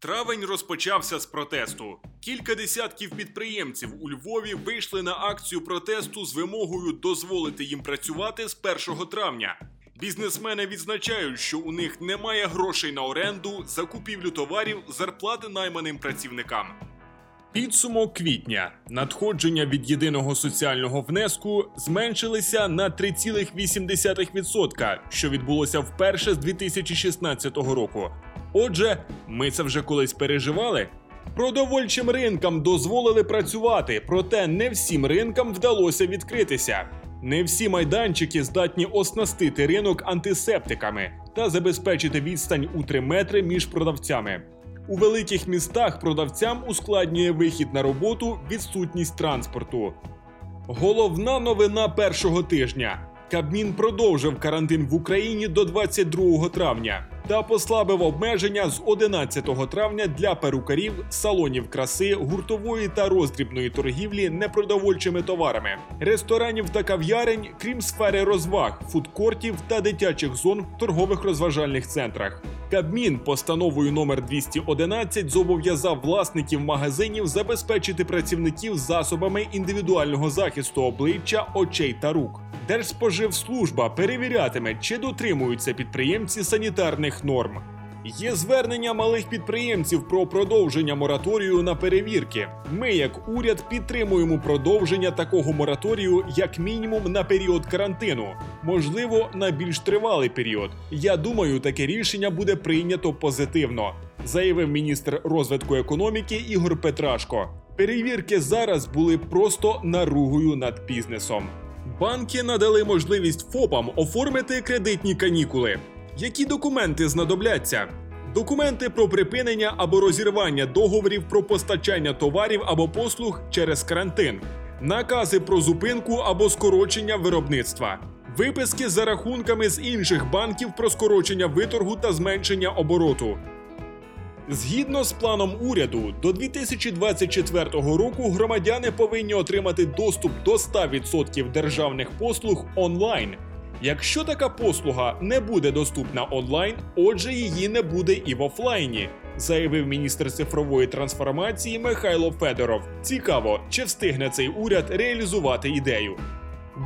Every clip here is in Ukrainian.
Травень розпочався з протесту. Кілька десятків підприємців у Львові вийшли на акцію протесту з вимогою дозволити їм працювати з 1 травня. Бізнесмени відзначають, що у них немає грошей на оренду, закупівлю товарів, зарплати найманим працівникам. Підсумок квітня надходження від єдиного соціального внеску зменшилися на 3,8%, що відбулося вперше з 2016 року. Отже, ми це вже колись переживали. Продовольчим ринкам дозволили працювати, проте не всім ринкам вдалося відкритися. Не всі майданчики здатні оснастити ринок антисептиками та забезпечити відстань у 3 метри між продавцями. У великих містах продавцям ускладнює вихід на роботу відсутність транспорту. Головна новина першого тижня: Кабмін продовжив карантин в Україні до 22 травня та послабив обмеження з 11 травня для перукарів, салонів краси, гуртової та роздрібної торгівлі непродовольчими товарами, ресторанів та кав'ярень, крім сфери розваг, фудкортів та дитячих зон в торгових розважальних центрах. Кабмін постановою номер 211 зобов'язав власників магазинів забезпечити працівників засобами індивідуального захисту обличчя, очей та рук. Держспоживслужба перевірятиме, чи дотримуються підприємці санітарних норм. Є звернення малих підприємців про продовження мораторію на перевірки. Ми, як уряд, підтримуємо продовження такого мораторію як мінімум на період карантину, можливо, на більш тривалий період. Я думаю, таке рішення буде прийнято позитивно, заявив міністр розвитку економіки Ігор Петрашко. Перевірки зараз були просто наругою над бізнесом. Банки надали можливість ФОПам оформити кредитні канікули. Які документи знадобляться? Документи про припинення або розірвання договорів про постачання товарів або послуг через карантин, накази про зупинку або скорочення виробництва, виписки за рахунками з інших банків про скорочення виторгу та зменшення обороту. Згідно з планом уряду, до 2024 року громадяни повинні отримати доступ до 100% державних послуг онлайн. Якщо така послуга не буде доступна онлайн, отже, її не буде і в офлайні, заявив міністр цифрової трансформації Михайло Федоров. Цікаво, чи встигне цей уряд реалізувати ідею.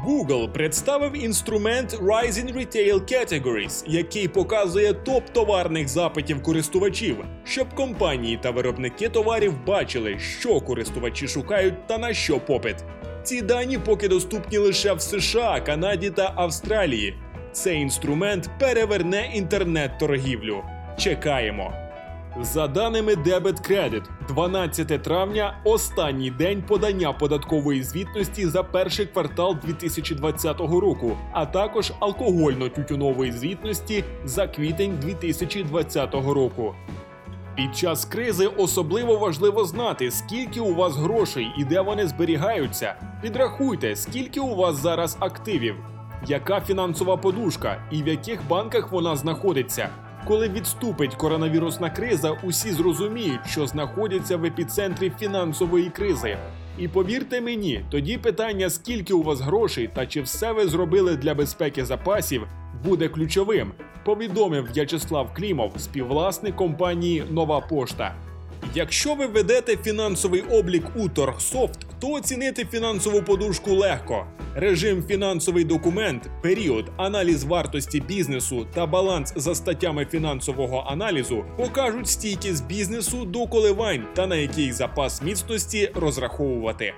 Google представив інструмент Rising Retail Categories, який показує топ товарних запитів користувачів, щоб компанії та виробники товарів бачили, що користувачі шукають та на що попит. Ці дані поки доступні лише в США, Канаді та Австралії. Цей інструмент переверне інтернет-торгівлю. Чекаємо. За даними Debit Credit, 12 травня останній день подання податкової звітності за перший квартал 2020 року, а також алкогольно-тютюнової звітності за квітень 2020 року. Під час кризи особливо важливо знати, скільки у вас грошей і де вони зберігаються. Підрахуйте, скільки у вас зараз активів, яка фінансова подушка і в яких банках вона знаходиться. Коли відступить коронавірусна криза, усі зрозуміють, що знаходяться в епіцентрі фінансової кризи. І повірте мені, тоді питання, скільки у вас грошей та чи все ви зробили для безпеки запасів, буде ключовим. Повідомив В'ячеслав Клімов, співвласник компанії Нова Пошта. Якщо ви ведете фінансовий облік у Торгсофт, то оцінити фінансову подушку легко. Режим фінансовий документ, період, аналіз вартості бізнесу та баланс за статтями фінансового аналізу покажуть стійкість бізнесу до коливань та на який запас міцності розраховувати.